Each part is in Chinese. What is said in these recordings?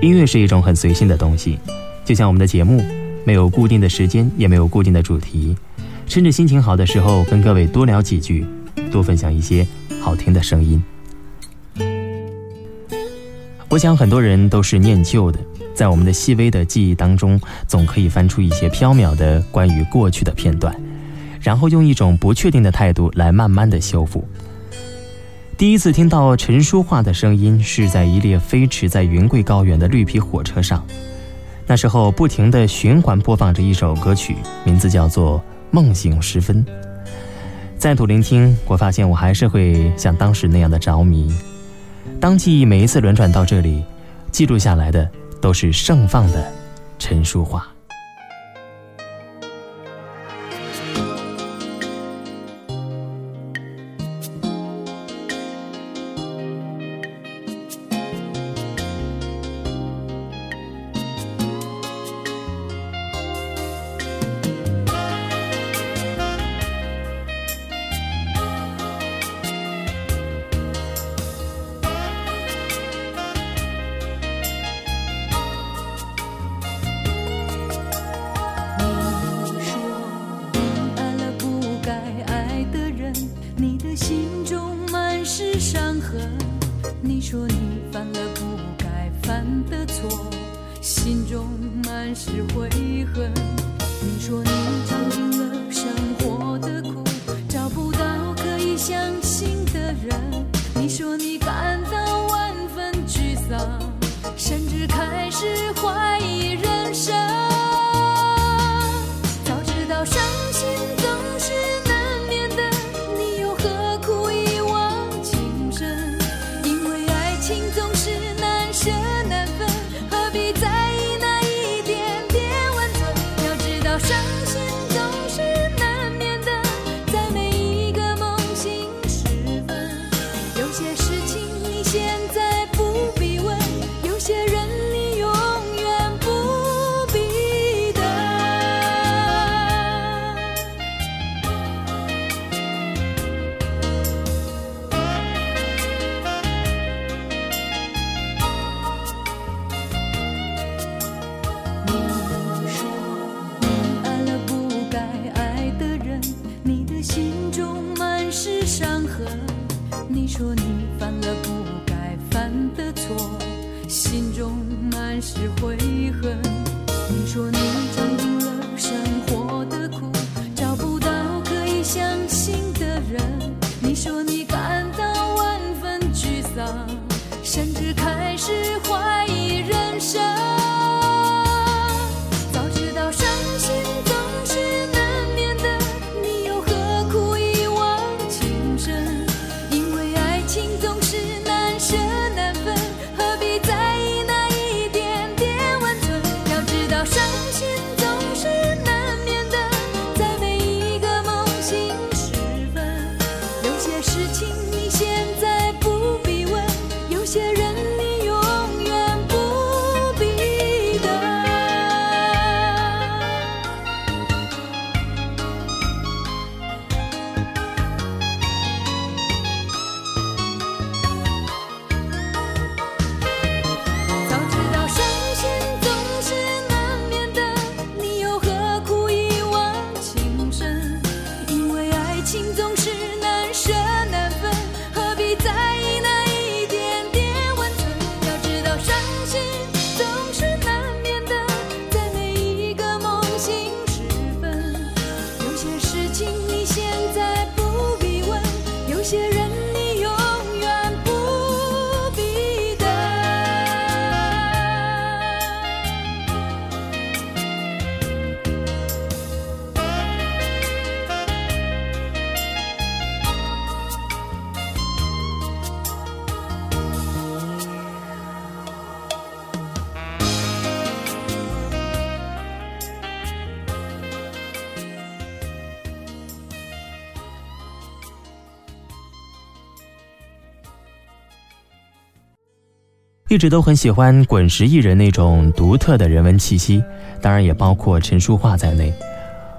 音乐是一种很随性的东西，就像我们的节目，没有固定的时间，也没有固定的主题。趁着心情好的时候，跟各位多聊几句，多分享一些好听的声音。我想很多人都是念旧的，在我们的细微的记忆当中，总可以翻出一些飘渺的关于过去的片段，然后用一种不确定的态度来慢慢的修复。第一次听到陈淑桦的声音，是在一列飞驰在云贵高原的绿皮火车上，那时候不停的循环播放着一首歌曲，名字叫做《梦醒时分》。再度聆听，我发现我还是会像当时那样的着迷。当记忆每一次轮转到这里，记录下来的都是盛放的陈淑桦。说你犯了不该犯的错心中满是悔恨。一直都很喜欢滚石艺人那种独特的人文气息，当然也包括陈淑桦在内。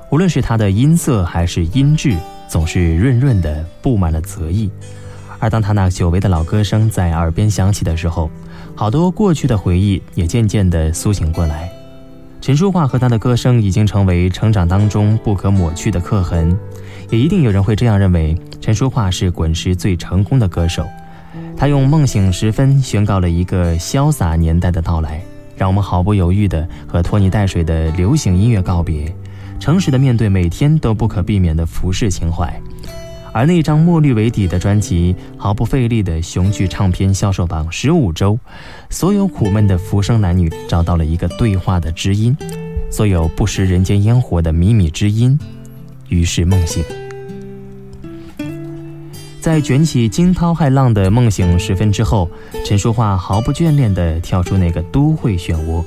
无论是他的音色还是音质，总是润润的，布满了泽意。而当他那久违的老歌声在耳边响起的时候，好多过去的回忆也渐渐地苏醒过来。陈淑桦和她的歌声已经成为成长当中不可抹去的刻痕，也一定有人会这样认为：陈淑桦是滚石最成功的歌手。他用《梦醒时分》宣告了一个潇洒年代的到来，让我们毫不犹豫地和拖泥带水的流行音乐告别，诚实地面对每天都不可避免的服饰情怀。而那张墨绿为底的专辑，毫不费力的雄踞唱片销售榜十五周，所有苦闷的浮生男女找到了一个对话的知音，所有不食人间烟火的靡靡之音，于是梦醒。在卷起惊涛骇浪的梦醒时分之后，陈淑桦毫不眷恋地跳出那个都会漩涡，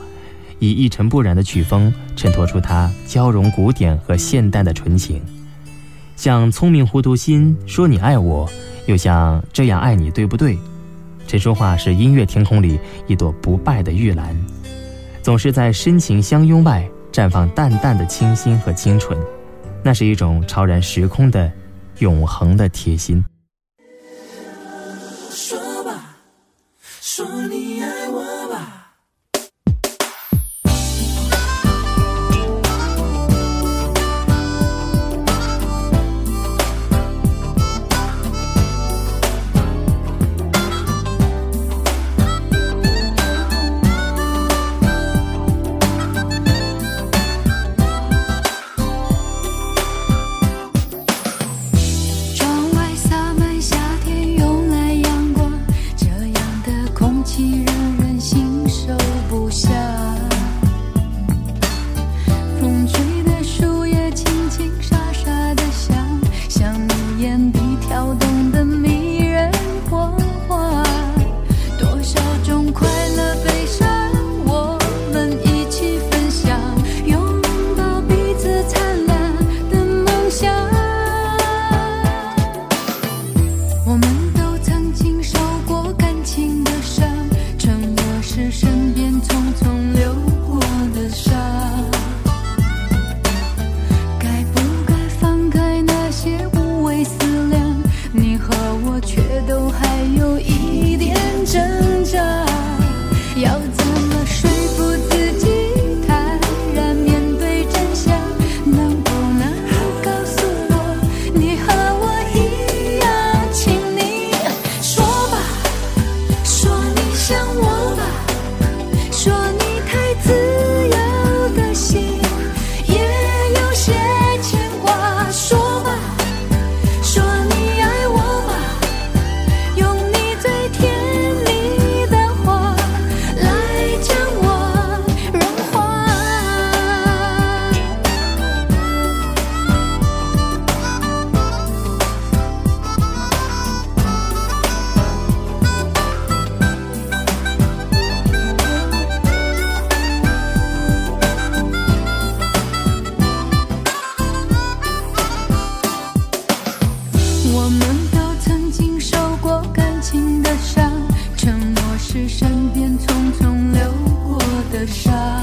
以一尘不染的曲风衬托出她交融古典和现代的纯情。像聪明糊涂心说你爱我，又像这样爱你对不对？陈淑桦是音乐天空里一朵不败的玉兰，总是在深情相拥外绽放淡淡的清新和清纯，那是一种超然时空的永恒的贴心。shot.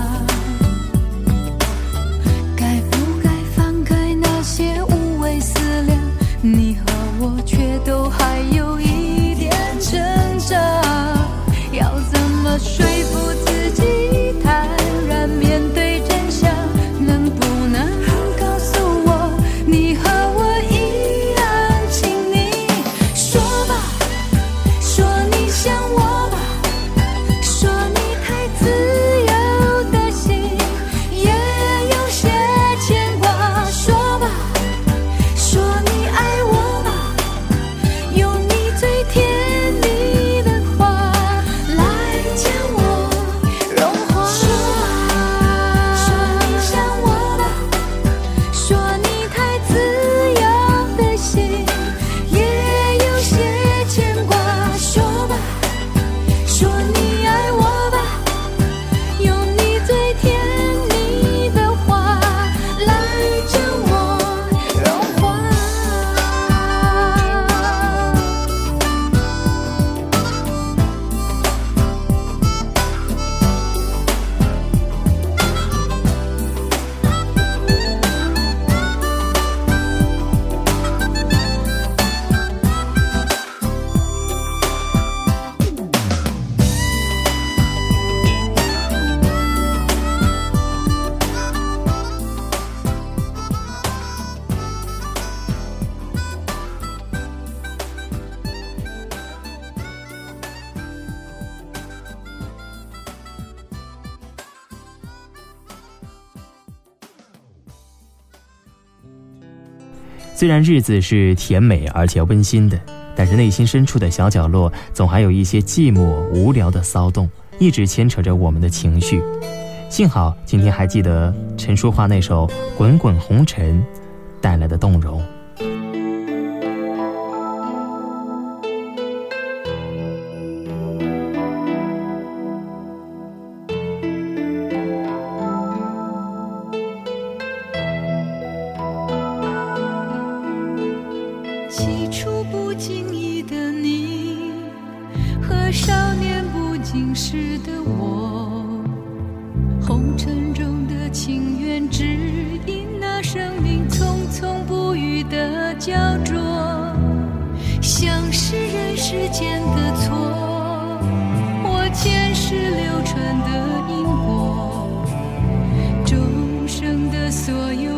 虽然日子是甜美而且温馨的，但是内心深处的小角落总还有一些寂寞无聊的骚动，一直牵扯着我们的情绪。幸好今天还记得陈淑桦那首《滚滚红尘》带来的动容。今世的我，红尘中的情缘，只因那生命匆匆不语的胶着，像是人世间的错。我前世流传的因果，众生的所有。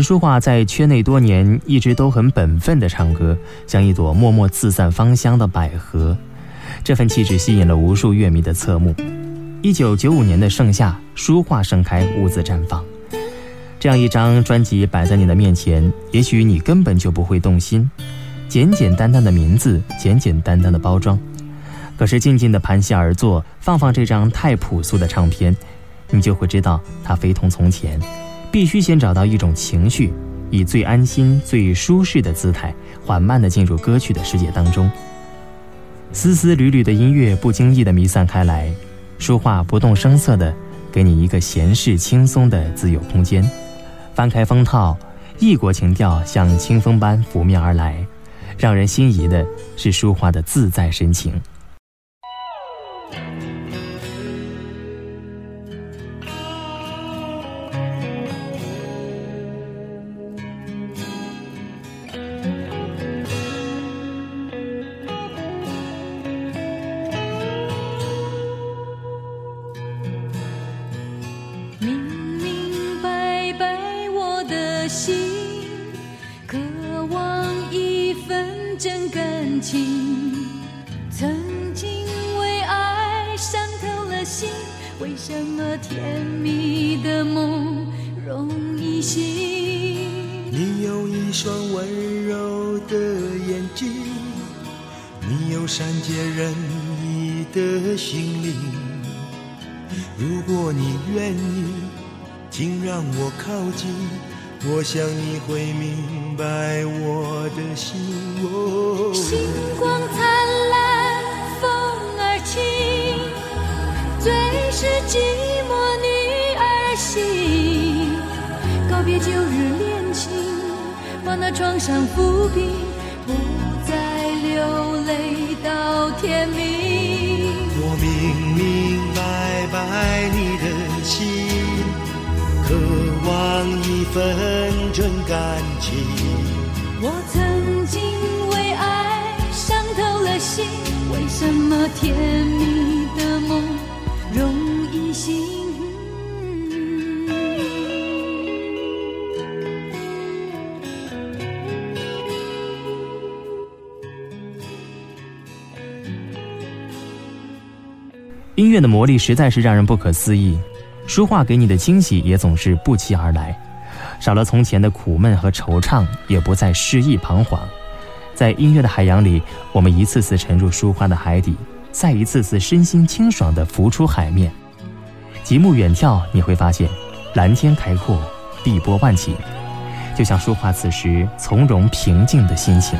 陈淑桦在圈内多年，一直都很本分的唱歌，像一朵默默自散芳香的百合。这份气质吸引了无数乐迷的侧目。一九九五年的盛夏，书画盛开，兀自绽放。这样一张专辑摆在你的面前，也许你根本就不会动心。简简单单的名字，简简单单的包装，可是静静的盘膝而坐，放放这张太朴素的唱片，你就会知道它非同从前。必须先找到一种情绪，以最安心、最舒适的姿态，缓慢地进入歌曲的世界当中。丝丝缕缕的音乐不经意地弥散开来，书画不动声色地给你一个闲适轻松的自由空间。翻开封套，异国情调像清风般拂面而来，让人心仪的是书画的自在深情。的眼睛，你有善解人意的心灵，如果你愿意请让我靠近，我想你会明白我的心。星光灿烂，风儿轻，最是寂寞女儿心。告别旧日恋情，把那创伤抚平，飞到天明。我明明白白你的心。渴望一份真感情。我曾经为爱伤透了心，为什么甜蜜的梦音乐的魔力实在是让人不可思议。书画给你的惊喜也总是不期而来，少了从前的苦闷和惆怅，也不再失意彷徨。在音乐的海洋里，我们一次次沉入书画的海底，再一次次身心清爽地浮出海面。极目远眺，你会发现蓝天开阔，碧波万顷，就像书画此时从容平静的心情。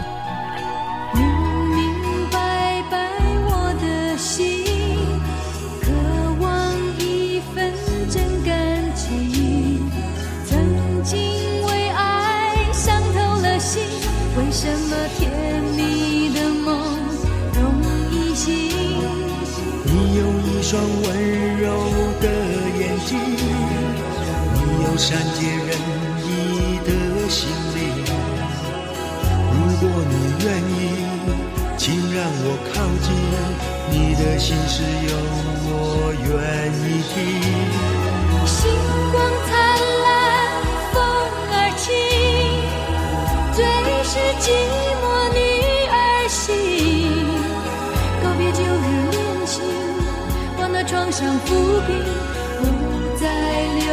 双温柔的眼睛，你有善解人意的心灵。如果你愿意，请让我靠近，你的心事有我愿意听。星光灿烂，风儿轻，最是寂寞创伤抚平，不再流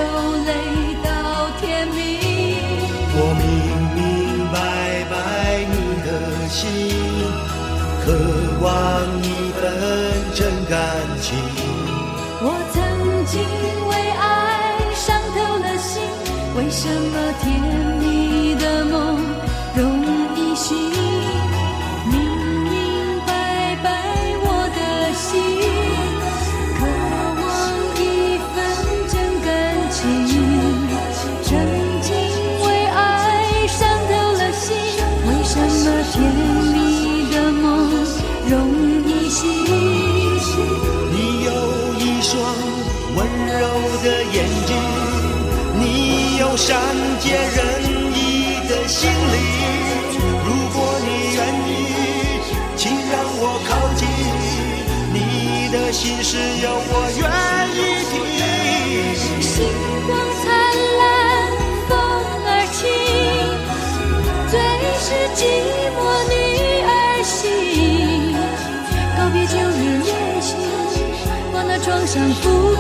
泪到天明。我明明白白你的心，渴望一份真感情。我曾经为爱伤透了心，为什么甜你有一双温柔的眼睛，你有善解人意的心灵，如果你愿意，请让我靠近。你的心事有我愿想不。